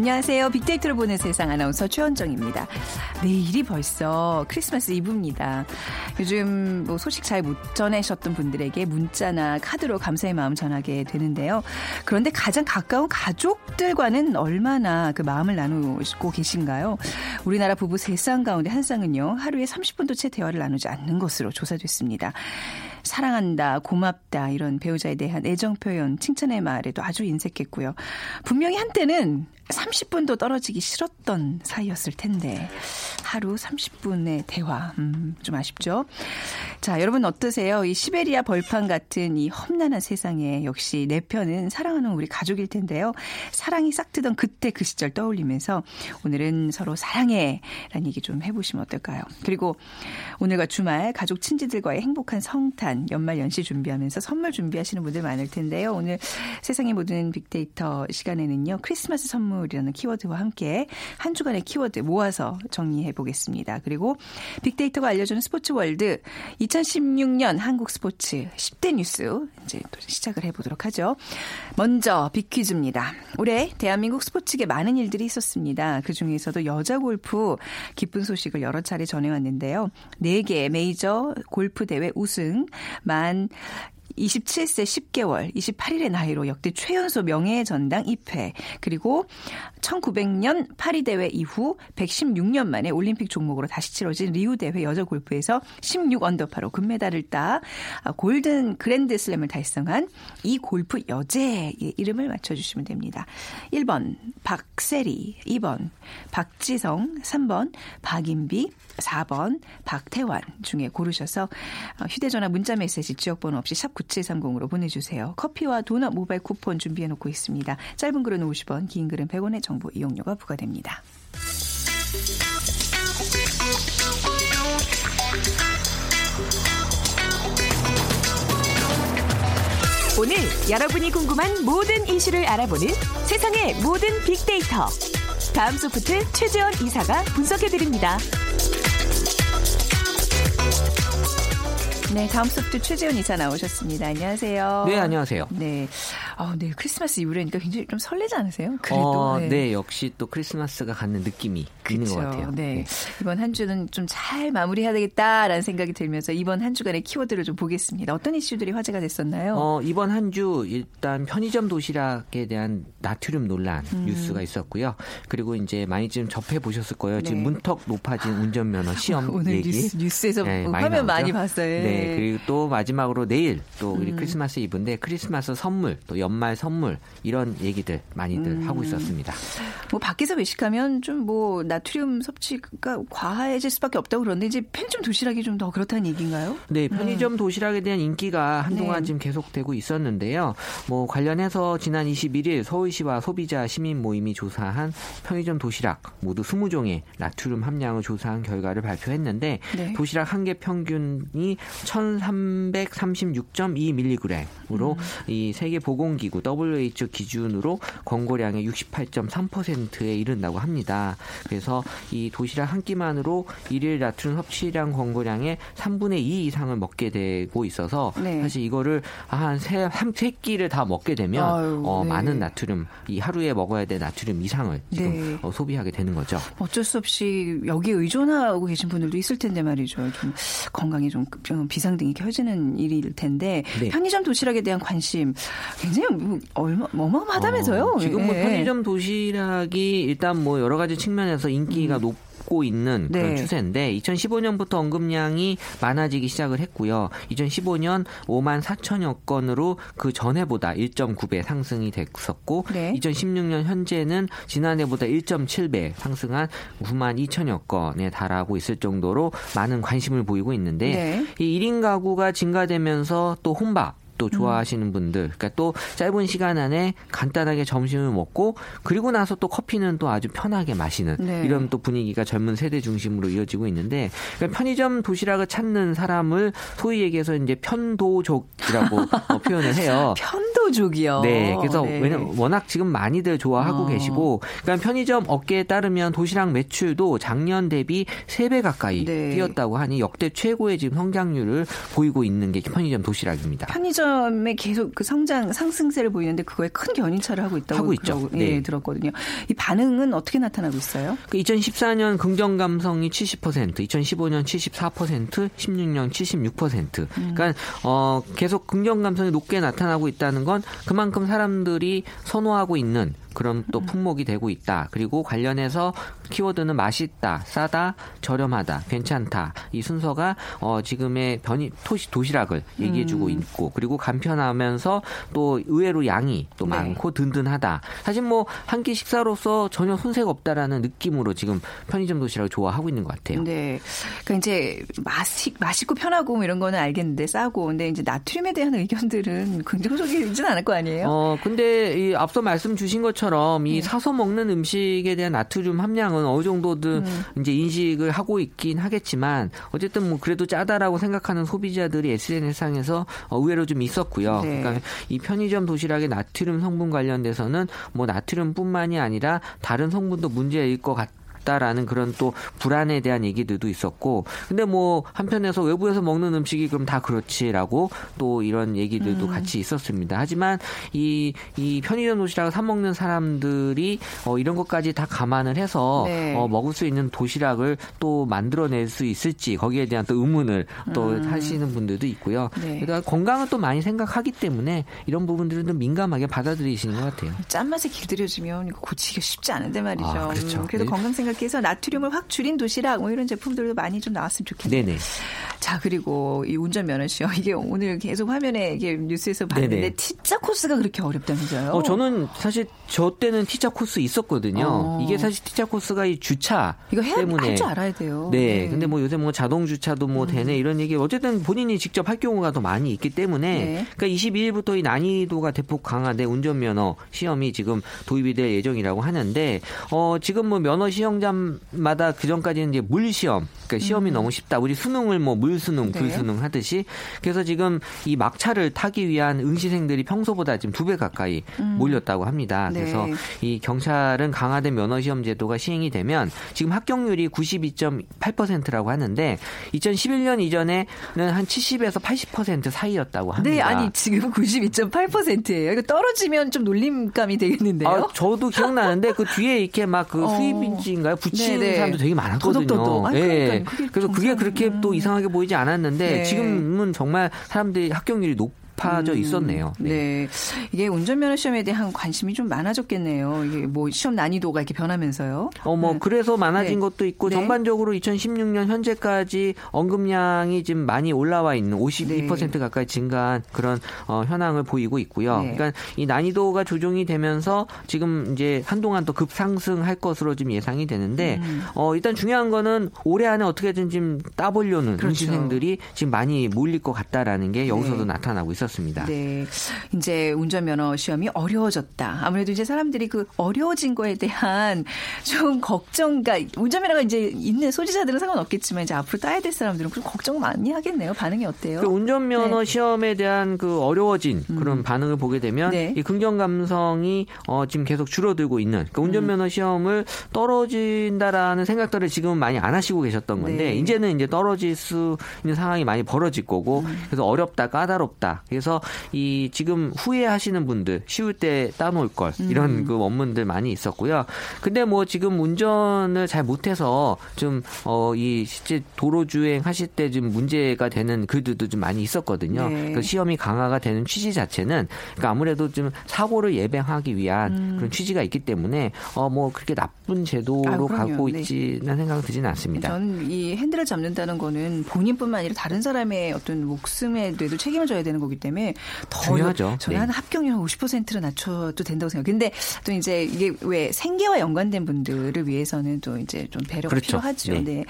안녕하세요. 빅데이터를 보는 세상 아나운서 최원정입니다. 내일이 벌써 크리스마스 이브입니다. 요즘 뭐 소식 잘 못 전하셨던 분들에게 문자나 카드로 감사의 마음 전하게 되는데요. 그런데 가장 가까운 가족들과는 얼마나 그 마음을 나누고 계신가요? 우리나라 부부 세 쌍 가운데 한 쌍은요. 하루에 30분도 채 대화를 나누지 않는 것으로 조사됐습니다. 사랑한다, 고맙다 이런 배우자에 대한 애정 표현, 칭찬의 말에도 아주 인색했고요. 분명히 한때는 30분도 떨어지기 싫었던 사이였을 텐데 하루 30분의 대화 음, 좀 아쉽죠. 자, 여러분 어떠세요? 이 시베리아 벌판 같은 이 험난한 세상에 역시 내 편은 사랑하는 우리 가족일 텐데요. 사랑이 싹트던 그때 그 시절 떠올리면서 오늘은 서로 사랑해 라는 얘기 좀 해보시면 어떨까요? 그리고 오늘과 주말 가족 친지들과의 행복한 성탄 연말 연시 준비하면서 선물 준비하시는 분들 많을 텐데요. 오늘 세상의 모든 빅데이터 시간에는요. 크리스마스 선물이라는 키워드와 함께 한 주간의 키워드 모아서 정리 해 보겠습니다. 그리고 빅데이터가 알려주는 스포츠 월드 2016년 한국 스포츠 10대 뉴스 이제 또 시작을 해보도록 하죠. 먼저 빅퀴즈입니다. 올해 대한민국 스포츠계 많은 일들이 있었습니다. 그 중에서도 여자 골프 기쁜 소식을 여러 차례 전해왔는데요. 4개 메이저 골프 대회 우승, 만 27세 10개월, 28일의 나이로 역대 최연소 명예의 전당 2패, 그리고 1900년 파리 대회 이후 116년 만에 올림픽 종목으로 다시 치러진 리우 대회 여자 골프에서 16 언더파로 금메달을 따 골든 그랜드 슬램을 달성한 이 골프 여제의 이름을 맞춰주시면 됩니다. 1번 박세리, 2번 박지성, 3번 박인비, 4번 박태환 중에 고르셔서 휴대전화 문자메시지 지역번호 없이 샵 9730으로 보내주세요. 커피와 도넛 모바일 쿠폰 준비해놓고 있습니다. 짧은 글은 50원, 긴 글은 100원의 정보 이용료가 부과됩니다. 오늘 여러분이 궁금한 모든 이슈를 알아보는 세상의 모든 빅데이터. 다음 소프트 최재원 이사가 분석해드립니다. 네, 다음 소프트 최재원 이사 나오셨습니다. 안녕하세요. 네, 안녕하세요. 네. 아, 네. 크리스마스 이후라니까 굉장히 좀 설레지 않으세요? 그래도. 어, 네. 네. 역시 또 크리스마스가 갖는 느낌이 있는 것 같아요. 네. 네. 이번 한 주는 좀 잘 마무리해야 되겠다라는 생각이 들면서 이번 한 주간의 키워드를 좀 보겠습니다. 어떤 이슈들이 화제가 됐었나요? 어, 이번 한 주 일단 편의점 도시락에 대한 나트륨 논란 음. 뉴스가 있었고요. 그리고 이제 많이 좀 접해 보셨을 거예요. 네. 지금 문턱 높아진 운전면허 시험 오늘 얘기. 뉴스, 뉴스 에서 네, 많이 화면 나오죠? 많이 봤어요. 네. 그리고 또 마지막으로 내일 또 우리 음. 크리스마스 이브인데 크리스마스 선물 또 연말 선물 이런 얘기들 많이들 음. 하고 있었습니다. 뭐 밖에서 외식하면 좀 뭐 나트륨 섭취가 과해질 수밖에 없다고 그러는데 이제 편의점 도시락이 좀 더 그렇다는 얘기인가요? 네, 편의점 음. 도시락에 대한 인기가 한동안 네. 지금 계속되고 있었는데요. 뭐 관련해서 지난 21일 서울시와 소비자 시민 모임이 조사한 편의점 도시락 모두 20종의 나트륨 함량을 조사한 결과를 발표했는데 네. 도시락 한 개 평균이 1336.2mg으로 음. 이 세계 보건 기구 WHO 기준으로 권고량의 68.3%에 이른다고 합니다. 그래서 이 도시락 한 끼만으로 일일 나트륨 섭취량 권고량의 3분의 2 이상을 먹게 되고 있어서 네. 사실 이거를 한세 세 끼를 다 먹게 되면 아유, 어, 네. 많은 나트륨 이 하루에 먹어야 될 나트륨 이상을 지금 네. 어, 소비하게 되는 거죠. 어쩔 수 없이 여기에 의존하고 계신 분들도 있을 텐데 말이죠. 좀 건강에 좀 비상등이 켜지는 일일 텐데 네. 편의점 도시락에 대한 관심 굉장히 뭐 얼마 어마어마하다면서요? 어, 지금 뭐 예. 편의점 도시락이 일단 뭐 여러 가지 측면에서 인기가 음. 높 줄고 있는 그런 네. 추세인데 2015년부터 언급량이 많아지기 시작을 했고요. 2015년 5만 4천여 건으로 그 전해보다 1.9배 상승이 됐었고 네. 2016년 현재는 지난해보다 1.7배 상승한 9만 2천여 건에 달하고 있을 정도로 많은 관심을 보이고 있는데 네. 이 1인 가구가 증가되면서 또 혼밥 또 좋아하시는 분들, 그러니까 또 짧은 시간 안에 간단하게 점심을 먹고 그리고 나서 또 커피는 또 아주 편하게 마시는 네. 이런 또 분위기가 젊은 세대 중심으로 이어지고 있는데 그러니까 편의점 도시락을 찾는 사람을 소위 얘기해서 이제 편도족이라고 어, 표현을 해요. 편도족이요. 네, 그래서 네. 왜냐면 워낙 지금 많이들 좋아하고 어. 계시고, 그러니까 편의점 업계에 따르면 도시락 매출도 작년 대비 3배 가까이 네. 뛰었다고 하니 역대 최고의 지금 성장률을 보이고 있는 게 편의점 도시락입니다. 편의점 에 계속 그 성장 상승세를 보이는데 그거에 큰 견인차를 하고 있다고 하고 있죠. 그러고, 네. 예, 들었거든요. 이 반응은 어떻게 나타나고 있어요? 그 2014년 긍정 감성이 70%, 2015년 74%, 16년 76%. 그러니까 어 계속 긍정 감성이 높게 나타나고 있다는 건 그만큼 사람들이 선호하고 있는 그런 또 품목이 되고 있다. 그리고 관련해서 키워드는 맛있다, 싸다, 저렴하다, 괜찮다. 이 순서가 어 지금의 변이 토시 도시락을 얘기해주고 있고 그리고 간편하면서 또 의외로 양이 또 네. 많고 든든하다. 사실 뭐 한 끼 식사로서 전혀 손색 없다라는 느낌으로 지금 편의점 도시락을 좋아하고 있는 것 같아요. 네. 그러니까 이제 맛이, 맛있고 편하고 뭐 이런 거는 알겠는데 싸고. 근데 이제 나트륨에 대한 의견들은 긍정적이진 않을 거 아니에요? 어, 근데 이 앞서 말씀 주신 것처럼 네. 이 사서 먹는 음식에 대한 나트륨 함량은 어느 정도든 음. 이제 인식을 하고 있긴 하겠지만 어쨌든 뭐 그래도 짜다라고 생각하는 소비자들이 SNS상에서 어, 의외로 좀 있었고요. 네. 그러니까 이 편의점 도시락의 나트륨 성분 관련돼서는 뭐 나트륨뿐만이 아니라 다른 성분도 문제일 것 같. 다라는 그런 또 불안에 대한 얘기들도 있었고 근데 뭐 한편에서 외부에서 먹는 음식이 그럼 다 그렇지라고 또 이런 얘기들도 음. 같이 있었습니다. 하지만 이, 이 편의점 도시락을 사 먹는 사람들이 어, 이런 것까지 다 감안을 해서 네. 어, 먹을 수 있는 도시락을 또 만들어낼 수 있을지 거기에 대한 또 의문을 또 하시는 분들도 있고요. 음. 네. 그러니까 건강을 또 많이 생각하기 때문에 이런 부분들은 좀 민감하게 받아들이시는 것 같아요. 짠맛에 길들여지면 고치기가 쉽지 않은데 말이죠. 아, 그렇죠. 음, 그래도 네. 건강 생각 해서 나트륨을 확 줄인 도시락 뭐 이런 제품들도 많이 좀 나왔으면 좋겠네요. 네네. 자 그리고 이 운전 면허 시험 이게 오늘 계속 화면에 이게 뉴스에서 봤는데 네네. T자 코스가 그렇게 어렵다면서요? 어, 저는 사실 저 때는 T자 코스 있었거든요. 어. 이게 사실 T자 코스가 이 주차 이거 해야 때문에 할줄 알아야 돼요. 네, 근데 뭐 요새 뭐 자동 주차도 뭐 되네 이런 얘기 어쨌든 본인이 직접 할 경우가 더 많이 있기 때문에 네. 그러니까 22일부터 이 난이도가 대폭 강화돼 운전 면허 시험이 지금 도입이 될 예정이라고 하는데 어 지금 뭐 면허 시험 장마다 그 전까지는 이제 물 시험 그러니까 시험이 너무 쉽다 우리 수능을 뭐 물 수능 음. 네. 불 수능 하듯이 그래서 지금 이 막차를 타기 위한 응시생들이 평소보다 지금 두 배 가까이 몰렸다고 합니다. 음. 네. 그래서 이 경찰은 강화된 면허 시험 제도가 시행이 되면 지금 합격률이 92.8%라고 하는데 2011년 이전에는 한 70에서 80% 사이였다고 합니다. 네, 아니 지금 92.8%예요. 이거 떨어지면 좀 놀림감이 되겠는데요. 아, 저도 기억나는데 그 뒤에 이렇게 막그 어. 수입인지인가요? 붙이는 네네. 사람도 되게 많았거든요. 아, 예. 그게 그래서 그게 그렇게 또 음. 이상하게 보이지 않았는데 네. 지금은 정말 사람들이 합격률이 높 아져 있었네요. 네. 이게 운전면허 시험에 대한 관심이 좀 많아졌겠네요. 이게 뭐 시험 난이도가 이렇게 변하면서요. 어, 뭐, 네. 그래서 많아진 네. 것도 있고, 네. 전반적으로 2016년 현재까지 언급량이 지금 많이 올라와 있는 52% 네. 가까이 증가한 그런 어, 현황을 보이고 있고요. 네. 그러니까 이 난이도가 조정이 되면서 지금 이제 한동안 또 급상승할 것으로 좀 예상이 되는데, 음. 어, 일단 중요한 거는 올해 안에 어떻게든 좀 따보려는 그렇죠. 응시생들이 지금 많이 몰릴 것 같다라는 게 여기서도 네. 나타나고 있었 습니다. 네. 이제 운전면허 시험이 어려워졌다. 아무래도 이제 사람들이 그 어려워진 거에 대한 좀 걱정, 그러니까 운전면허가 이제 있는 소지자들은 상관없겠지만 이제 앞으로 따야 될 사람들은 좀 걱정 많이 하겠네요. 반응이 어때요? 그 운전면허 시험에 대한 그 어려워진 그런 반응을 보게 되면 네. 이 긍정 감성이 어 지금 계속 줄어들고 있는 그 운전면허 시험을 떨어진다라는 생각들을 지금은 많이 안 하시고 계셨던 건데 네. 이제는 이제 떨어질 수 있는 상황이 많이 벌어질 거고 그래서 어렵다 까다롭다 그래서 이 지금 후회하시는 분들 쉬울 때 따놓을 걸 이런 음. 그 원문들 많이 있었고요. 근데 뭐 지금 운전을 잘 못해서 좀 어 이 실제 도로 주행 하실 때 좀 문제가 되는 글들도 좀 많이 있었거든요. 네. 그 시험이 강화가 되는 취지 자체는 그러니까 아무래도 좀 사고를 예방하기 위한 그런 취지가 있기 때문에 어 뭐 그렇게 나쁜 제도로 음. 그럼요. 가고 네. 있지는 생각은 드지는 않습니다. 저는 이 핸들을 잡는다는 거는 본인뿐만 아니라 다른 사람의 어떤 목숨에도 책임을 져야 되는 거기 때문에 더 중요하죠. 저는 네. 한 합격률 한 50%를 낮춰도 된다고 생각해요. 근데 또 이제 이게 왜 생계와 연관된 분들을 위해서는 또 이제 좀 배려가 그렇죠. 필요하죠. 네. 네.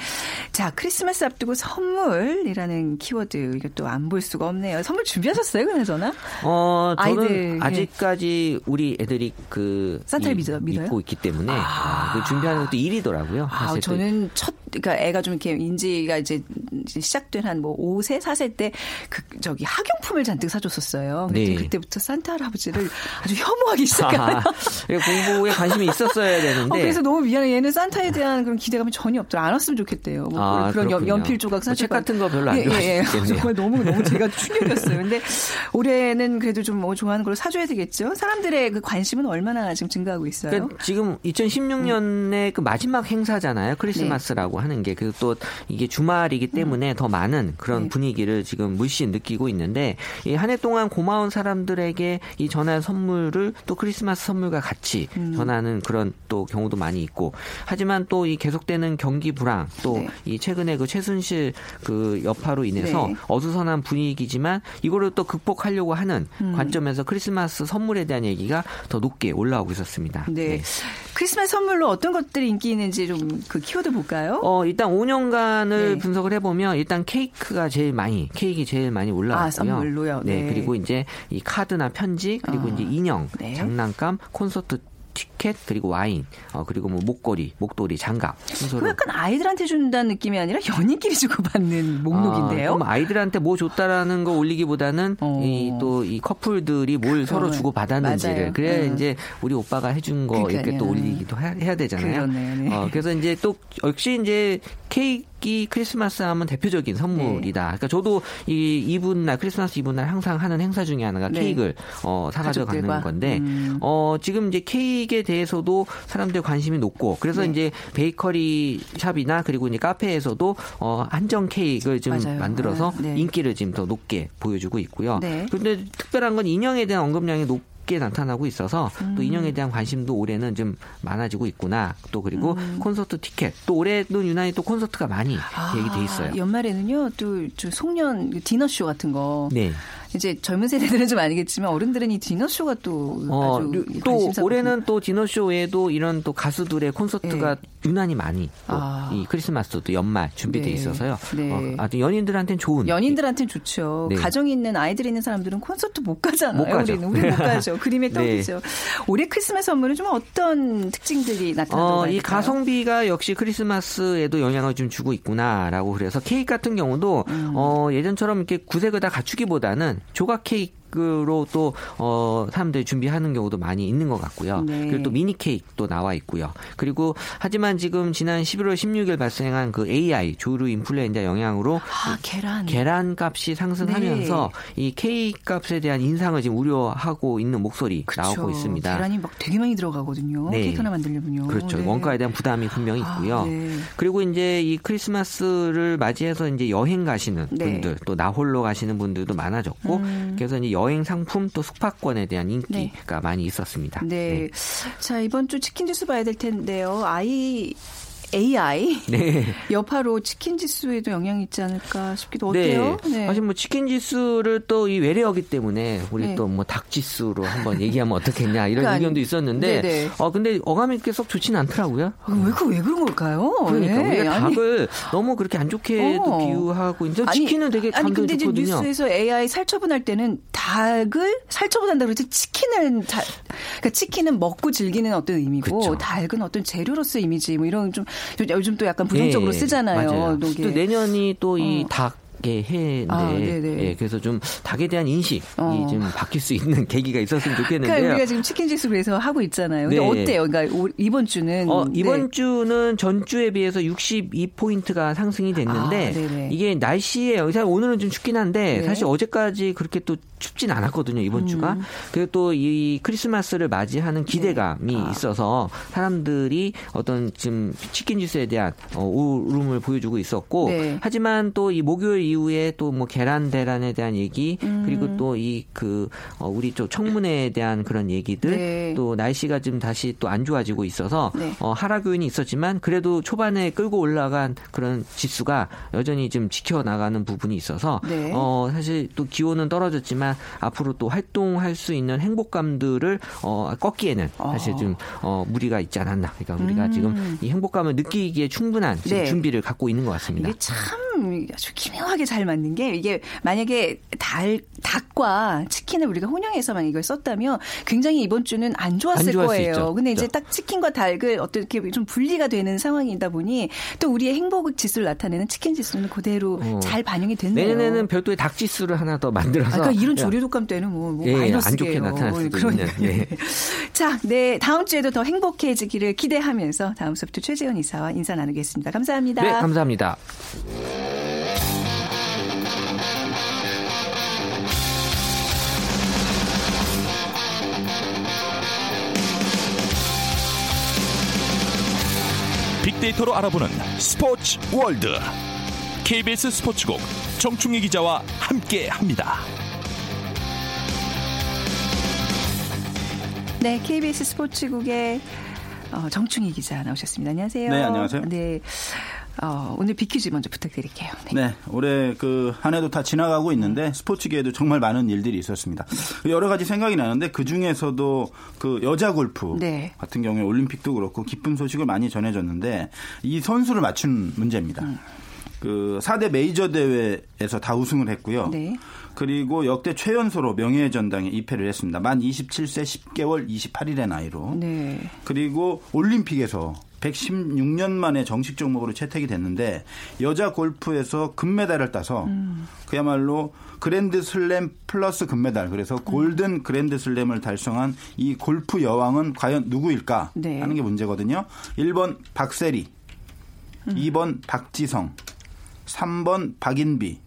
자, 크리스마스 앞두고 선물이라는 키워드 이것도 안 볼 수가 없네요. 선물 준비하셨어요, 그나저나? 어, 저는 아이들, 예. 아직까지 우리 애들이 그 산타를 이- 믿어- 믿어요? 믿고 있기 때문에 아, 그 준비하는 것도 일이더라고요. 아, 저는 첫, 그러니까 애가 좀 이렇게 인지가 이제 이제 시작된 한 뭐 5세, 4세 때 그, 저기 학용품을 잔뜩 사줬었어요. 근데 네. 그때부터 산타 할아버지를 아주 혐오하기 시작해요. 아, 공부에 관심이 있었어야 되는데 어, 그래서 너무 미안해. 얘는 산타에 대한 그런 기대감이 전혀 없더라. 안 왔으면 좋겠대요. 뭐 아, 그런 연. 연필 조각 뭐 사줄 책 같은 거 별로 안 예, 예, 예. 좋아하시겠네요. 정말 너무 너무 제가 충격이었어요. 근데 올해는 그래도 좀 뭐 좋아하는 걸로 사줘야 되겠죠. 사람들의 그 관심은 얼마나 지금 증가하고 있어요. 그러니까 지금 2016년의 그 마지막 행사잖아요. 크리스마스라고 네. 하는 게. 그리고 또 이게 주말이기 때문에 더 많은 그런 음. 네. 분위기를 지금 물씬 느끼고 있는데 이 한 해 동안 고마운 사람들에게 이 전할 선물을 또 크리스마스 선물과 같이 음. 전하는 그런 또 경우도 많이 있고 하지만 또 이 계속되는 경기 불황 또 네. 이 최근에 그 최순실 그 여파로 인해서 네. 어수선한 분위기지만 이거를 또 극복하려고 하는 음. 관점에서 크리스마스 선물에 대한 얘기가 더 높게 올라오고 있었습니다. 네. 크리스마스 선물로 어떤 것들이 인기 있는지 좀 그 키워드 볼까요? 어, 일단 5년간을 네. 분석을 해보면 일단 케이크가 제일 많이, 케이크 제일 많이 올라왔고요. 아, 선물로요? 네. 네. 그리고 이제 이 카드나 편지, 그리고 아, 이제 인형, 네. 장난감, 콘서트 티켓, 그리고 와인, 어, 그리고 뭐 목걸이, 목도리, 장갑. 순서로. 그 약간 아이들한테 준다는 느낌이 아니라 연인끼리 주고받는 목록인데요. 아, 그럼 아이들한테 뭐 줬다라는 거 올리기보다는 어. 이또이 커플들이 뭘 서로 주고 받았는지를. 그래야 음. 이제 우리 오빠가 해준 거 이렇게 또 그러니까요. 올리기도 해야, 되잖아요. 네. 어, 그래서 이제 또 역시 이제 케이크 크리스마스 하면 대표적인 선물이다. 네. 그러니까 저도 이 이분 날 크리스마스 이분 날 항상 하는 행사 중에 하나가 네. 케이크를 어, 사가져 가는. 건데 음. 어, 지금 이제 케이크에 대해서도 사람들 관심이 높고 그래서 네. 이제 베이커리 샵이나 그리고 이제 카페에서도 어, 한정 케이크를 좀 맞아요. 만들어서 아, 네. 인기를 지금 더 높게 보여주고 있고요. 네. 그런데 특별한 건 인형에 대한 언급량이 높게 나타나고 있어서 음. 또 인형에 대한 관심도 올해는 좀 많아지고 있구나. 또 그리고 음. 콘서트 티켓. 또 올해도 유난히 또 콘서트가 많이 계획이 돼 있어요. 아, 연말에는요, 또, 저 송년 디너쇼 같은 거. 네. 이제 젊은 세대들은 좀 아니겠지만 어른들은 이 디너쇼가 또 어, 아주 또. 올해는 또 디너쇼 외에도 이런 또 가수들의 콘서트가 유난히 많이 또 네. 아. 이 크리스마스 또 연말 준비돼 네. 있어서요. 네. 어, 아주 연인들한테는 좋은 연인들한테는 좋죠. 네. 가정 있는 아이들 있는 사람들은 콘서트 못 가잖아요. 못 가죠. 우리는 우리 못 가죠. 그림에 네. 떠오르죠. 올해 크리스마스 선물은 좀 어떤 특징들이 나타나는 어, 이? 가성비가 역시 크리스마스에도 영향을 좀 주고 있구나라고 그래서 케이크 같은 경우도 음. 어, 예전처럼 이렇게 구색을 다 갖추기보다는 조각 케이크 으로 또 어, 사람들이 준비하는 경우도 많이 있는 것 같고요. 네. 그리고 또 미니 케이크도 나와 있고요. 그리고 하지만 지금 지난 11월 16일 발생한 그 AI 조류 인플루엔자 영향으로 아, 계란. 계란 값이 상승하면서 네. 이 케이크 값에 대한 인상을 지금 우려하고 있는 목소리 그쵸. 나오고 있습니다. 계란이 막 되게 많이 들어가거든요. 네. 케이크 하나 만들려면요. 그렇죠. 네. 원가에 대한 부담이 분명히 아, 있고요. 네. 그리고 이제 이 크리스마스를 맞이해서 이제 여행 가시는 네. 분들 또 나홀로 가시는 분들도 많아졌고 음. 그래서 이제 여행 상품 또 숙박권에 대한 인기가 많이 있었습니다. 네. 자, 이번 주 치킨 지수 봐야 될 텐데요. 아이 AI 네. 여파로 치킨 지수에도 영향이 있지 않을까 싶기도 네. 어때요? 사실 뭐 치킨 지수를 또 이 외래어기 때문에 우리 네. 또뭐 닭 지수로 한번 얘기하면 어떻겠냐 이런 그러니까 의견도 있었는데 네네. 어 근데 어감이 이렇게 썩 좋지는 않더라고요. 아, 왜, 그, 왜 그런 걸까요? 그러니까 네. 우리가 아니, 닭을 너무 그렇게 안 좋게도 어. 비유하고 이제 아니, 치킨은 되게 아니 감정이 근데 이제 좋거든요. 뉴스에서 AI 살처분할 때는 닭을 살처분한다 그러지 치킨은 다, 그러니까 치킨은 먹고 즐기는 어떤 의미고 그쵸. 닭은 어떤 재료로서 이미지 뭐 이런 좀 요즘 또 약간 부정적으로 네, 쓰잖아요. 또 내년이 또이 어. 닭 닭의 해인데 아, 네네. 예, 그래서 좀 닭에 대한 인식이 어. 좀 바뀔 수 있는 계기가 있었으면 좋겠는데요. 그러니까 우리가 지금 치킨 지수 그래서 하고 있잖아요. 근데 네. 어때요? 그러니까 오- 이번 주는 어, 이번 네. 주는 전주에 비해서 62포인트가 상승이 됐는데 아. 이게 날씨에 사실 오늘은 좀 춥긴 한데 네. 사실 어제까지 그렇게 또 춥진 않았거든요 이번 주가 음. 그리고 또 이 크리스마스를 맞이하는 기대감이 네. 아. 있어서 사람들이 어떤 지금 치킨 주스에 대한 어, 오름을 보여주고 있었고 네. 하지만 또 이 목요일 이후에 또 뭐 계란 대란에 대한 얘기 음. 그리고 또 이그 우리 쪽 청문회에 대한 그런 얘기들 네. 또 날씨가 지금 다시 또 안 좋아지고 있어서 네. 어, 하락 요인이 있었지만 그래도 초반에 끌고 올라간 그런 지수가 여전히 좀 지켜나가는 부분이 있어서 네. 어, 사실 또 기온은 떨어졌지만 앞으로 또 활동할 수 있는 행복감들을 어, 꺾기에는 사실 좀 어, 무리가 있지 않았나. 그러니까 우리가 음. 지금 이 행복감을 느끼기에 충분한 네. 준비를 갖고 있는 것 같습니다. 이게 참 아주 기묘하게 잘 맞는 게 이게 만약에 달, 닭과 치킨을 우리가 혼용해서만 이걸 썼다면 굉장히 이번 주는 안 좋았을 안 거예요. 근데 이제. 딱 치킨과 닭을 어떻게 좀 분리가 되는 상황이다 보니 또 우리의 행복 지수를 나타내는 치킨 지수는 그대로 어. 잘 반영이 됐네요. 내년에는 별도의 닭 지수를 하나 더 만들어서 아, 그러니까 이런 예. 조류독감 때는 뭐, 뭐 예, 마이너스예요. 안 좋게 나타날 수도 그러니까. 예. 자, 네 다음 주에도 더 행복해지기를 기대하면서 다음 수부터 최재원 이사와 인사 나누겠습니다. 감사합니다. 네, 감사합니다. 빅데이터로 알아보는 스포츠 월드 KBS 스포츠국 정충희 기자와 함께합니다. 네, KBS 스포츠국의 어, 정충희 기자 나오셨습니다. 안녕하세요. 네, 안녕하세요. 네, 어, 오늘 비퀴즈 먼저 부탁드릴게요. 네. 네, 올해 그 한 해도 다 지나가고 있는데 스포츠계에도 정말 많은 일들이 있었습니다. 여러 가지 생각이 나는데 그 중에서도 그 여자 골프 네. 같은 경우에 올림픽도 그렇고 기쁜 소식을 많이 전해줬는데 이 선수를 맞춘 문제입니다. 음. 그 4대 메이저 대회에서 다 우승을 했고요. 네. 그리고 역대 최연소로 명예의 전당에 입회를 했습니다. 만 27세 10개월 28일의 나이로. 네. 그리고 올림픽에서 116년 만에 정식 종목으로 채택이 됐는데 여자 골프에서 금메달을 따서 음. 그야말로 그랜드 슬램 플러스 금메달 그래서 음. 골든 그랜드 슬램을 달성한 이 골프 여왕은 과연 누구일까 네. 하는 게 문제거든요. 1번 박세리, 음. 2번 박지성, 3번 박인비,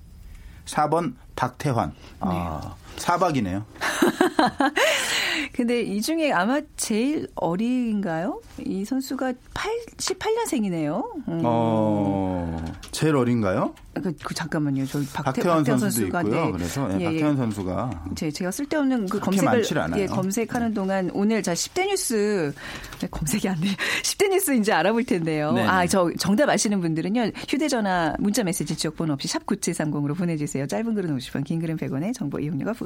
4번 박태환. 아, 사박이네요. 근데 이 중에 아마 제일 어린가요? 이 선수가 88년생이네요. 음. 어, 제일 어린가요? 그, 그 잠깐만요. 저희 박태, 박태환 선수도 선수가 있고요. 네. 그래서 예, 예, 예. 박태환 선수가 제, 제가 쓸데없는 그 검색을. 예, 검색하는 동안 오늘 자 10대 뉴스 네, 검색이 안 돼. 10대 뉴스 이제 알아볼 텐데요. 네네. 아, 저 정답 아시는 분들은요. 휴대 전화 문자 메시지 지역 번호 없이 샵 9730으로 보내 주세요. 짧은 글은 50원, 긴 글은 100원의 정보 이용료가 부과됩니다.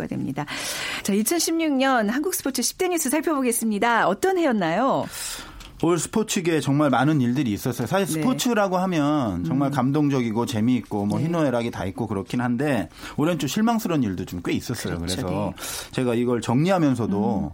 자, 2016년 한국 스포츠 10대 뉴스 살펴보겠습니다. 어떤 해였나요? 올 스포츠계에 정말 많은 일들이 있었어요. 사실 네. 스포츠라고 하면 정말 감동적이고 재미있고 뭐 희노애락이 다 있고 그렇긴 한데 올해는 좀 실망스러운 일도 좀 꽤 있었어요. 그렇죠. 그래서 제가 이걸 정리하면서도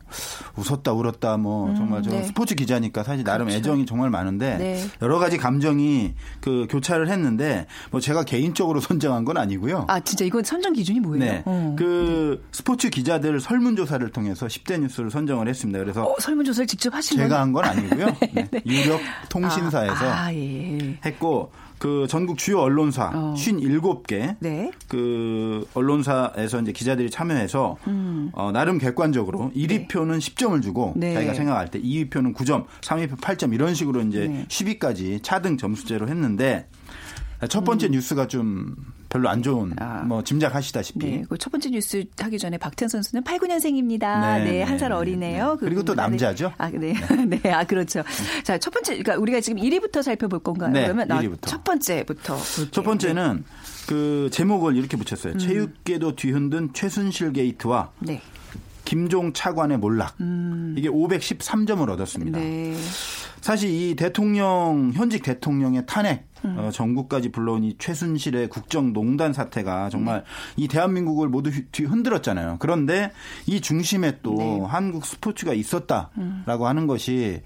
웃었다 울었다 뭐 정말 저 네. 스포츠 기자니까 사실 나름 그렇죠. 애정이 정말 많은데 네. 여러 가지 감정이 그 교차를 했는데 뭐 제가 개인적으로 선정한 건 아니고요. 아, 진짜 이건 선정 기준이 뭐예요? 네. 어. 그 스포츠 기자들 설문조사를 통해서 10대 뉴스를 선정을 했습니다. 그래서 어, 설문조사를 직접 하신 제가? 한 건 아니고요. 네. 유력 통신사에서 아, 아, 예. 했고 그 전국 주요 언론사 어. 57개 네. 그 언론사에서 이제 기자들이 참여해서 어, 나름 객관적으로 1위 표는 10점을 주고 음. 네. 자기가 생각할 때 2위 표는 9점, 3위 표 8점 이런 식으로 이제 네. 10위까지 차등 점수제로 했는데 첫 번째 뉴스가 좀 별로 안 좋은 음. 아. 뭐 짐작하시다시피 네, 그첫 번째 뉴스 하기 전에 박태현 선수는 89년생입니다. 네, 네, 한살 네, 어리네요. 네. 그리고 또 부분은. 남자죠? 아, 네. 네, 아, 그렇죠. 자, 첫 번째, 그러니까 우리가 지금 1위부터 살펴볼 건가요? 네, 그러면 나 1위부터. 첫 번째부터. 볼게요. 첫 번째는 그 제목을 이렇게 붙였어요. 체육계도 뒤흔든 최순실 게이트와 네. 김종 차관의 몰락. 이게 513점을 얻었습니다. 음. 네. 사실 이 대통령 현직 대통령의 탄핵 음. 어, 전국까지 불러온 이 최순실의 국정농단 사태가 정말 네. 이 대한민국을 모두 휘- 뒤 흔들었잖아요. 그런데 이 중심에 또 네. 한국 스포츠가 있었다라고 음. 하는 것이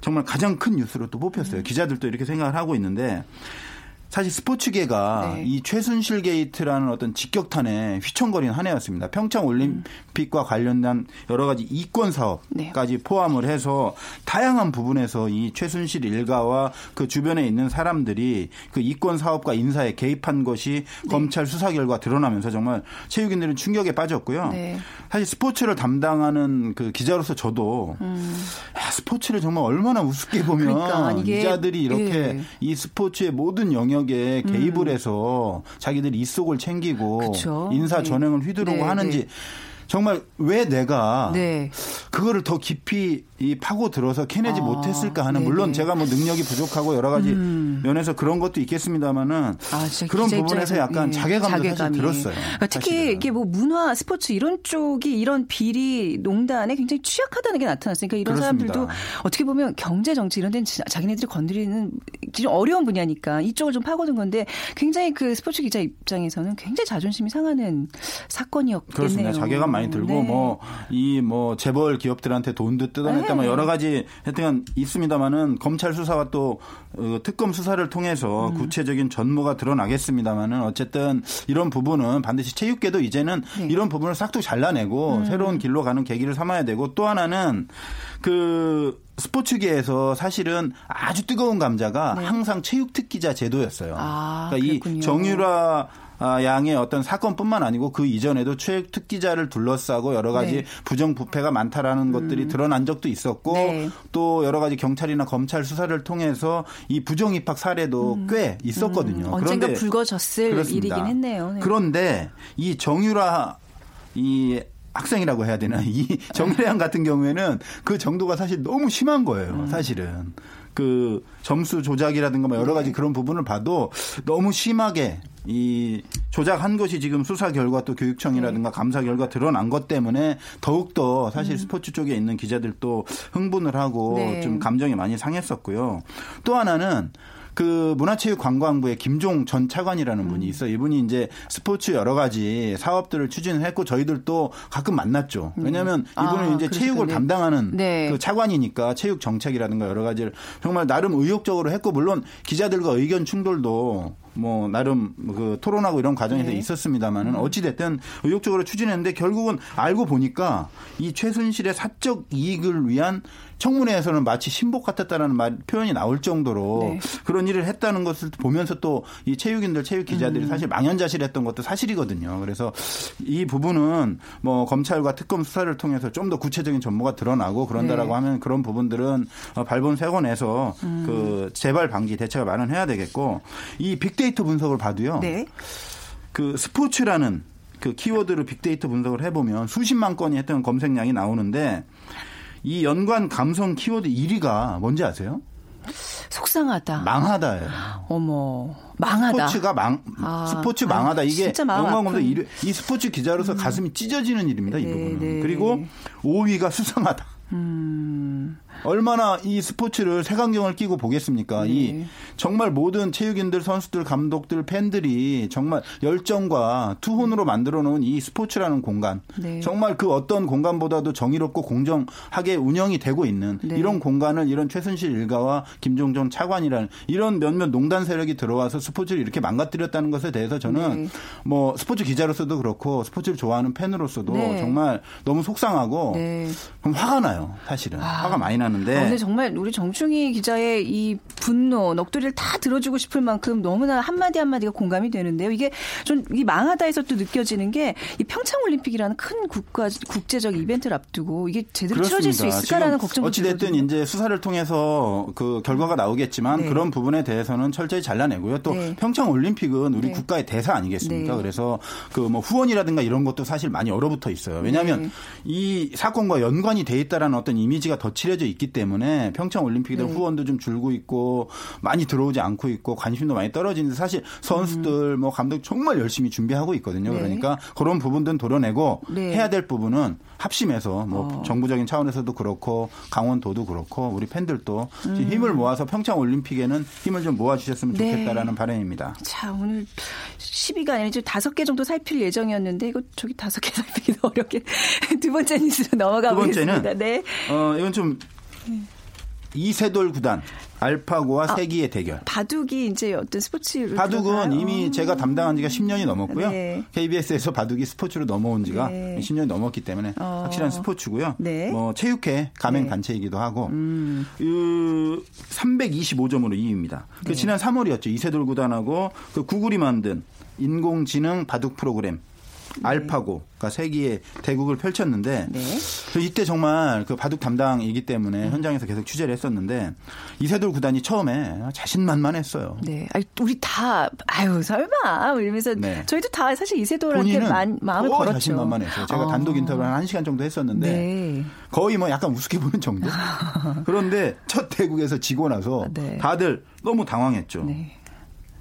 정말 가장 큰 뉴스로 또 음. 뽑혔어요. 기자들도 이렇게 생각을 하고 있는데 사실 스포츠계가 네. 이 최순실 게이트라는 어떤 직격탄에 휘청거린 한 해였습니다. 평창 올림픽과 관련된 여러 가지 이권 사업까지 네. 포함을 해서 다양한 부분에서 이 최순실 일가와 그 주변에 있는 사람들이 그 이권 사업과 인사에 개입한 것이 네. 검찰 수사 결과 드러나면서 정말 체육인들은 충격에 빠졌고요. 네. 사실 스포츠를 담당하는 그 기자로서 저도 야, 스포츠를 정말 얼마나 우습게 보면 음. 그러니까 이게- 기자들이 이렇게 예. 이 스포츠의 모든 영역 에 개입을 해서 자기들이 이속을 챙기고 음. 그쵸. 인사 네. 전횡을 휘두르고 네, 하는지 네. 정말 왜 내가 네. 그거를 더 깊이 이 파고 들어서 캐내지 아, 못했을까 하는 네네. 물론 제가 뭐 능력이 부족하고 여러 가지 면에서 그런 것도 있겠습니다만은 아, 그런 부분에서 약간 예, 자괴감도 사실 자괴감이. 들었어요. 그러니까 특히 사실은. 이게 뭐 문화, 스포츠 이런 쪽이 이런 비리 농단에 굉장히 취약하다는 게 나타났으니까 이런 그렇습니다. 사람들도 어떻게 보면 경제 정치 이런 데는 자기네들이 건드리는 좀 어려운 분야니까 이쪽을 좀 파고든 건데 굉장히 그 스포츠 기자 입장에서는 굉장히 자존심이 상하는 사건이었겠네요. 그렇습니다. 자괴감 많이 들고 네. 뭐이뭐 재벌 기업들한테 돈도 뜯어 냈다 뭐 네. 여러 가지 하여튼 있습니다만은 검찰 수사와 또 어, 특검 수사를 통해서 음. 구체적인 전모가 드러나겠습니다만은 어쨌든 이런 부분은 반드시 체육계도 이제는 네. 이런 부분을 싹둑 잘라내고 음. 새로운 길로 가는 계기를 삼아야 되고 또 하나는 그 스포츠계에서 사실은 아주 뜨거운 감자가 항상 체육 특기자 제도였어요. 네. 아, 그러니까 이 그랬군요. 정유라 아, 양의 어떤 사건뿐만 아니고 그 이전에도 체육 특기자를 둘러싸고 여러 가지 네. 음. 부정부패가 많다라는 것들이 드러난 적도 있었고 네. 또 여러 가지 경찰이나 검찰 수사를 통해서 이 부정 입학 사례도 꽤 있었거든요. 음. 언젠가 불거졌을 그렇습니다. 일이긴 했네요. 네. 그런데 이 정유라 이 학생이라고 해야 되나 이 정유라 양 같은 경우에는 그 정도가 사실 너무 심한 거예요. 음. 사실은 그 점수 조작이라든가 뭐 여러 네. 가지 그런 부분을 봐도 너무 심하게 이 조작한 것이 지금 수사 결과 또 네. 교육청이라든가 감사 결과 드러난 것 때문에 더욱더 사실 스포츠 쪽에 있는 기자들도 흥분을 하고 음. 네. 좀 감정이 많이 상했었고요. 또 하나는 그 문화체육관광부의 김종 전 차관이라는 음. 분이 있어요. 이분이 이제 스포츠 여러 가지 사업들을 추진을 했고 저희들도 가끔 만났죠. 왜냐하면 이분은 아, 이제 체육을. 담당하는 네. 그 차관이니까 체육 정책이라든가 여러 가지를 정말 나름 의욕적으로 했고 물론 기자들과 의견 충돌도 뭐 나름 그 토론하고 이런 과정에서 네. 있었습니다만은 어찌 됐든 의욕적으로 추진했는데 결국은 알고 보니까 이 최순실의 사적 이익을 위한 청문회에서는 마치 신복 같았다라는 말 표현이 나올 정도로 네. 그런 일을 했다는 것을 보면서 또 이 체육인들 체육 기자들이 음. 사실 망연자실했던 것도 사실이거든요. 그래서 이 부분은 뭐 검찰과 특검 수사를 통해서 좀 더 구체적인 전모가 드러나고 그런다라고 네. 하면 그런 부분들은 어, 발본 세곤해서 음. 그 재발 방지 대책을 마련해야 되겠고 이 빅데이터 분석을 봐도요. 네. 그 스포츠라는 그 키워드로 빅데이터 분석을 해보면 수십만 건이 했던 검색량이 나오는데 이 연관 감성 키워드 1위가 뭔지 아세요? 속상하다. 망하다예요. 어머, 망하다. 스포츠가 망 아, 스포츠 아, 망하다 이게 아픈. 1위 이 스포츠 기자로서 가슴이 찢어지는 일입니다. 이 네, 부분은. 네. 그리고 5위가 수상하다. 음. 얼마나 이 스포츠를 색안경을 끼고 보겠습니까? 네. 이 정말 모든 체육인들, 선수들, 감독들, 팬들이 정말 열정과 투혼으로 만들어 놓은 이 스포츠라는 공간. 네. 정말 그 어떤 공간보다도 정의롭고 공정하게 운영이 되고 있는 네. 이런 공간을 이런 최순실 일가와 김종전 차관이라는 이런 몇몇 농단 세력이 들어와서 스포츠를 이렇게 망가뜨렸다는 것에 대해서 저는 네. 뭐 스포츠 기자로서도 그렇고 스포츠를 좋아하는 팬으로서도 네. 정말 너무 속상하고 네. 화가 나요, 사실은. 화가 많이 나는 데. 오늘 정말 우리 정충희 기자의 이 분노, 넋두리를 다 들어주고 싶을 만큼 너무나 한마디 한마디가 공감이 되는데요. 이게 좀 이 망하다에서 또 느껴지는 게 이 평창 올림픽이라는 큰 국가 국제적 이벤트를 앞두고 이게 제대로 치러질 수 있을까라는 걱정도 어찌 됐든 들거든요. 이제 수사를 통해서 그 결과가 나오겠지만 네. 그런 부분에 대해서는 철저히 잘라내고요. 또 네. 평창 올림픽은 우리 네. 국가의 대사 아니겠습니까? 네. 그래서 그 뭐 후원이라든가 이런 것도 사실 많이 얼어붙어 있어요. 왜냐하면 네. 이 사건과 연관이 돼 있다라는 어떤 이미지가 더 칠해져 있기 때문에 평창 올림픽에 대한 네. 후원도 좀 줄고 있고 많이 들어오지 않고 있고 관심도 많이 떨어지는데 사실 선수들 뭐 감독 정말 열심히 준비하고 있거든요. 음. 네. 그러니까 그런 부분들은 도려내고 네. 해야 될 부분은 합심해서 뭐 어. 정부적인 차원에서도 그렇고 강원도도 그렇고 우리 팬들도 음. 힘을 모아서 평창 올림픽에는 힘을 좀 모아 주셨으면 네. 좋겠다라는 바람입니다. 자, 오늘 10위가 아니라 이제 다섯 개 정도 살필 예정이었는데 이거 저기 다섯 개 살피기도 어렵게 두 번째 뉴스로 넘어가 두 번째는 보겠습니다. 네. 어 이건 좀 이세돌 구단 알파고와 세기의 대결. 바둑이 이제 어떤 스포츠로 바둑은 들어가요? 이미 제가 담당한 지가 10년이 넘었고요. 네. KBS에서 바둑이 스포츠로 넘어온 지가 네. 10년이 넘었기 때문에 어. 확실한 스포츠고요. 네. 뭐 체육회 가맹 네. 단체이기도 하고 음. 그 325점으로 2위입니다. 그 네. 지난 3월이었죠. 이세돌 구단하고 그 구글이 만든 인공지능 바둑 프로그램 알파고가 세기의 대국을 펼쳤는데 네. 그 이때 정말 그 바둑 담당이기 때문에 현장에서 계속 취재를 했었는데 이세돌 구단이 처음에 자신만만했어요. 네. 아니, 우리 다, 아유, 설마. 이러면서 네. 저희도 다 사실 이세돌한테 만, 마음을 더 걸었죠. 자신만만했어요. 제가 어. 단독 인터뷰를 한 1시간 정도 했었는데 네. 거의 뭐 약간 우습게 보는 정도. 그런데 첫 대국에서 지고 나서 네. 다들 너무 당황했죠. 네.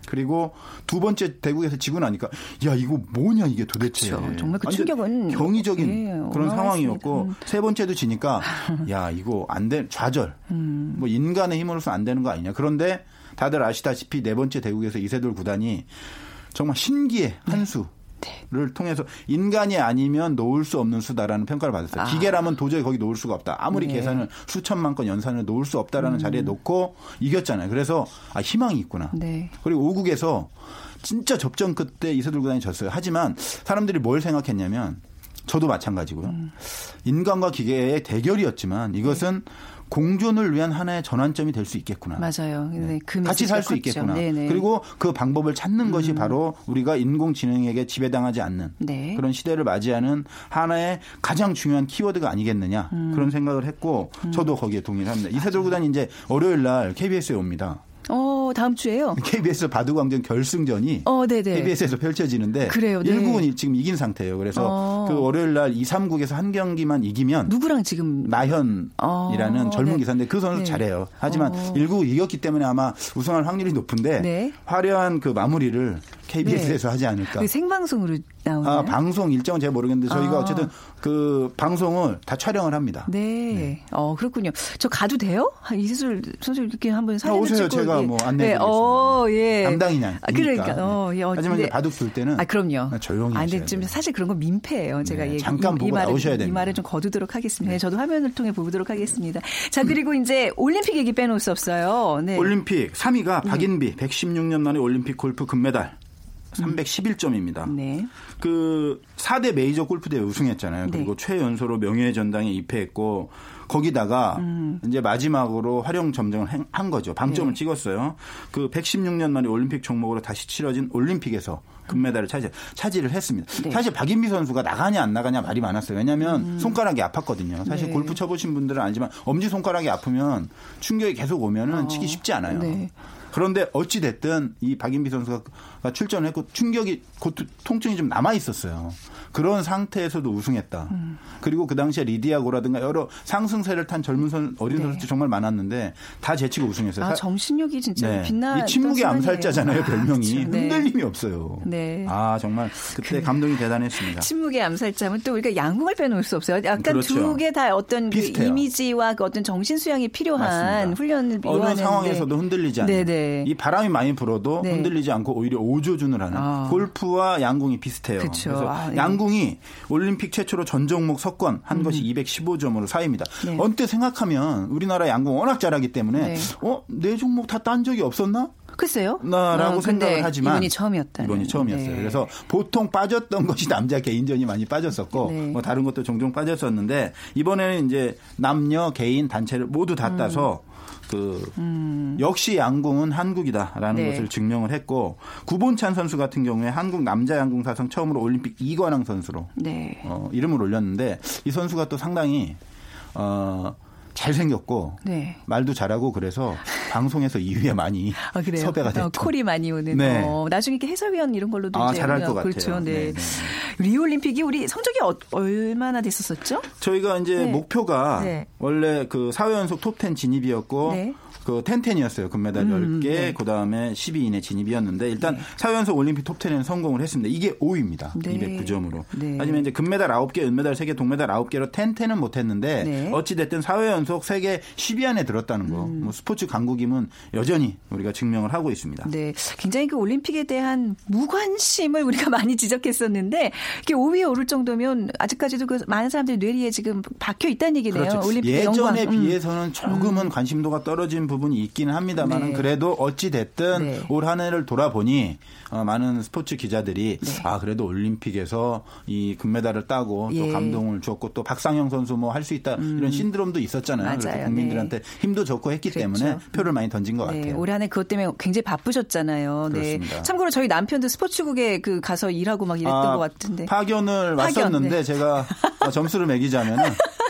그리고 두 번째 대국에서 지고 나니까 야 이거 뭐냐 이게 도대체 그렇죠. 정말 그 충격은 경이적인 예, 그런. 상황이었고 음. 세 번째도 지니까 야 이거 안돼 좌절 음. 뭐 인간의 힘으로서 안 되는 거 아니냐 그런데 다들 아시다시피 네 번째 대국에서 이세돌 구단이 정말 신기의 네. 한 수. 를 통해서 인간이 아니면 놓을 수 없는 수다라는 평가를 받았어요. 아. 기계라면 도저히 거기 놓을 수가 없다. 아무리 네. 계산을 수천만 건 연산을 놓을 수 없다라는 음. 자리에 놓고 이겼잖아요. 그래서 아 희망이 있구나. 네. 그리고 5국에서 진짜 접전 끝에 이세돌 구단이 졌어요. 하지만 사람들이 뭘 생각했냐면 저도 마찬가지고요. 음. 인간과 기계의 대결이었지만 이것은 공존을 위한 하나의 전환점이 될 수 있겠구나. 맞아요. 네. 그 같이 살 수. 있겠구나. 네네. 음. 그리고 그 방법을 찾는 것이 바로 우리가 인공지능에게 지배당하지 않는 네. 그런 시대를 맞이하는 하나의 가장 중요한 키워드가 아니겠느냐 음. 그런 생각을 했고 저도 거기에 동의를 합니다. 이세돌 구단이 이제 월요일 날 KBS에 옵니다. 어, 다음 주에요? KBS 바둑 왕전 결승전이 어, 네네. KBS에서 펼쳐지는데 그래요, 네. 1국은 지금 이긴 상태예요. 그래서 어. 그 월요일 날 2, 3국에서 한 경기만 이기면 누구랑 지금 나현이라는 어, 젊은 네. 기사인데 그 선수 네. 잘해요. 하지만 어. 1국 이겼기 때문에 아마 우승할 확률이 높은데 네. 화려한 그 마무리를 KBS에서 하지 않을까. 그 생방송으로 나오나요? 아, 방송 일정은 제가 모르겠는데 저희가 아. 어쨌든 그 방송을 다 촬영을 합니다. 네. 어, 그렇군요. 저 가도 돼요? 아, 이수술 선수 이렇게 한번 사진을 오세요. 찍고 제가 예. 뭐 네. 안내해 드리겠습니다. 어, 예. 담당이냐. 아, 그러니까. 어, 예. 어, 하지만 근데- 이제 바둑 둘 때는 아, 그럼요. 조용히 아, 근데 좀 돼요. 사실 그런 건 민폐예요. 제가 네, 예, 잠깐 이, 보고 이 말을, 나오셔야 이 됩니다. 말을 좀 거두도록 하겠습니다. 네, 저도 화면을 통해 보도록 하겠습니다. 자, 그리고 이제 올림픽 얘기 빼놓을 수 없어요. 네. 올림픽 3위가 박인비 116년 만에 올림픽 골프 금메달 311점입니다. 네. 그 4대 메이저 골프 대회 우승했잖아요. 네. 그리고 최연소로 명예의 전당에 입회했고 거기다가 음. 이제 마지막으로 활용 점정을 행- 한 거죠. 방점을 네. 찍었어요. 그 116년 만에 올림픽 종목으로 다시 치러진 올림픽에서 금메달을 차지, 차지를 했습니다. 네. 사실 박인비 선수가 나가냐 안 나가냐 말이 많았어요. 왜냐하면 손가락이 아팠거든요. 사실 음. 네. 골프 쳐보신 분들은 알지만 엄지 손가락이 아프면 충격이 계속 오면은 치기 쉽지 않아요. 네. 그런데 어찌 됐든 이 박인비 선수가 출전을 했고 충격이 곧 통증이 좀 남아 있었어요. 그런 상태에서도 우승했다. 음. 그리고 그 당시에 리디아고라든가 여러 상승세를 탄 젊은 선 어린 네. 선수들이 정말 많았는데 다 제치고 우승했어요. 아, 사- 정신력이 진짜 네. 빛나. 이 침묵의 암살자잖아요, 별명이. 그렇죠. 네. 흔들림이 없어요. 네. 아, 정말 그때 감동이 대단했습니다. 침묵의 암살자면 또 우리가 양궁을 빼놓을 수 없어요. 약간 그렇죠. 두개 다 어떤 그. 이미지와 그 어떤 정신 수양이 필요한 맞습니다. 훈련을 어느 요하는 상황에서도 흔들리지 않는 네네. 이 바람이 많이 불어도 네. 흔들리지 않고 오히려 오조준을 하는 아. 골프와 양궁이 비슷해요. 그쵸. 래서 아, 네. 양궁 이 올림픽 최초로 전 종목 석권 한 것이 215점으로 4위입니다. 음. 네. 언뜻 생각하면 우리나라 양궁 워낙 잘하기 때문에 네. 어, 내 종목 다 딴 적이 없었나? 글쎄요. 나라고 어, 근데 생각을 하지만 이번이 처음이었다. 이번이 처음이었어요. 네. 그래서 보통 빠졌던 것이 남자 개인전이 많이 빠졌었고 네. 뭐 다른 것도 종종 빠졌었는데 이번에는 이제 남녀 개인 단체를 모두 음. 다 따서 그 역시 양궁은 한국이다라는 네. 것을 증명을 했고 구본찬 선수 같은 경우에 한국 남자 양궁 사상 처음으로 올림픽 이관왕 선수로 네. 어, 이름을 올렸는데 이 선수가 또 상당히 어, 잘생겼고 네. 말도 잘하고 그래서 방송에서 2위에 많이 아? 섭외가 됐죠. 어, 콜이 많이 오는. 네. 어, 나중에 이렇게 해설위원 이런 걸로도 아, 잘할 것 같아요. 그렇죠. 네. 네, 네. 리올림픽이 우리 성적이 어, 얼마나 됐었었죠? 저희가 이제 네. 목표가 네. 원래 그 4회 연속 톱10 진입이었고 네. 그 텐텐이었어요. 금메달 음, 10개, 네. 그 다음에 12위 이내 진입이었는데 일단 4연속 올림픽 톱10에는 성공을 했습니다. 이게 5위입니다. 네. 209점으로. 네. 하지만 이제 금메달 9개, 은메달 3개, 동메달 9개로 텐텐은 못 했는데 네. 어찌 됐든 4회 연속 세계 10위 안에 들었다는 거. 음. 뭐 스포츠 강국임은 여전히 우리가 증명을 하고 있습니다. 네, 굉장히 그 올림픽에 대한 무관심을 우리가 많이 지적했었는데 이게 5위에 오를 정도면 아직까지도 그 많은 사람들이 뇌리에 지금 박혀 있다는 얘기네요. 그렇죠. 올림픽 예전에 영광. 음. 비해서는 조금은 관심도가 떨어진 부분 이 있기는 합니다만 네. 은 그래도 어찌 됐든 네. 올한 해를 돌아보니 어, 많은 스포츠 기자들이 아 그래도 올림픽에서 이 금메달을 따고 예. 음. 또 감동을 줬고 또 박상영 선수 뭐 할 수 있다 이런 신드롬도 있었잖아요. 맞아요. 그래서 국민들한테 힘도 좋고 했기 그랬죠. 때문에 표를 많이 던진 것 네, 같아요. 올 한 해 그것 때문에 굉장히 바쁘셨잖아요. 네. 그렇습니다. 참고로 저희 남편도 스포츠국에 그 가서 일하고 막 이랬던 아, 것 같은데. 파견을 파견, 왔었는데 네. 제가 어, 점수를 매기자면은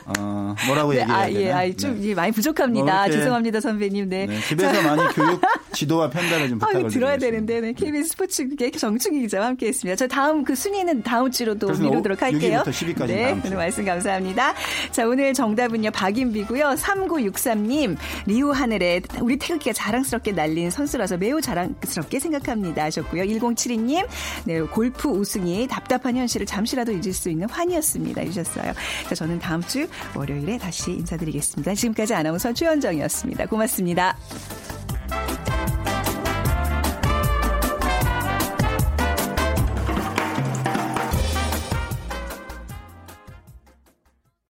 어, 뭐라고 네, 얘기해야 아, 되나? 예, 아, 좀 네. 예, 많이 부족합니다. 뭐 죄송합니다, 선배님. 네. 네, 집에서 많이 교육 지도와 편달을 좀 아, 부탁을 이거 들어야 드리겠습니다. 되는데, 네. KBS 스포츠 국의 정충희 기자와 함께 했습니다. 저 다음 그 순위는 다음 주로도. 미루도록 할게요. 6위부터 10위 까지 네, 다음 주. 오늘 말씀 감사합니다. 자, 오늘 정답은요, 박인비고요. 3963님, 리우 하늘에 우리 태극기가 자랑스럽게 날린 선수라서 매우 자랑스럽게 생각합니다. 하셨고요. 1072님, 네, 골프 우승이 답답한 현실을 잠시라도 잊을 수 있는 환희였습니다. 해주셨어요. 자, 저는 다음 주 월요일에 다시 인사드리겠습니다. 지금까지 아나운서 최현정이었습니다. 고맙습니다.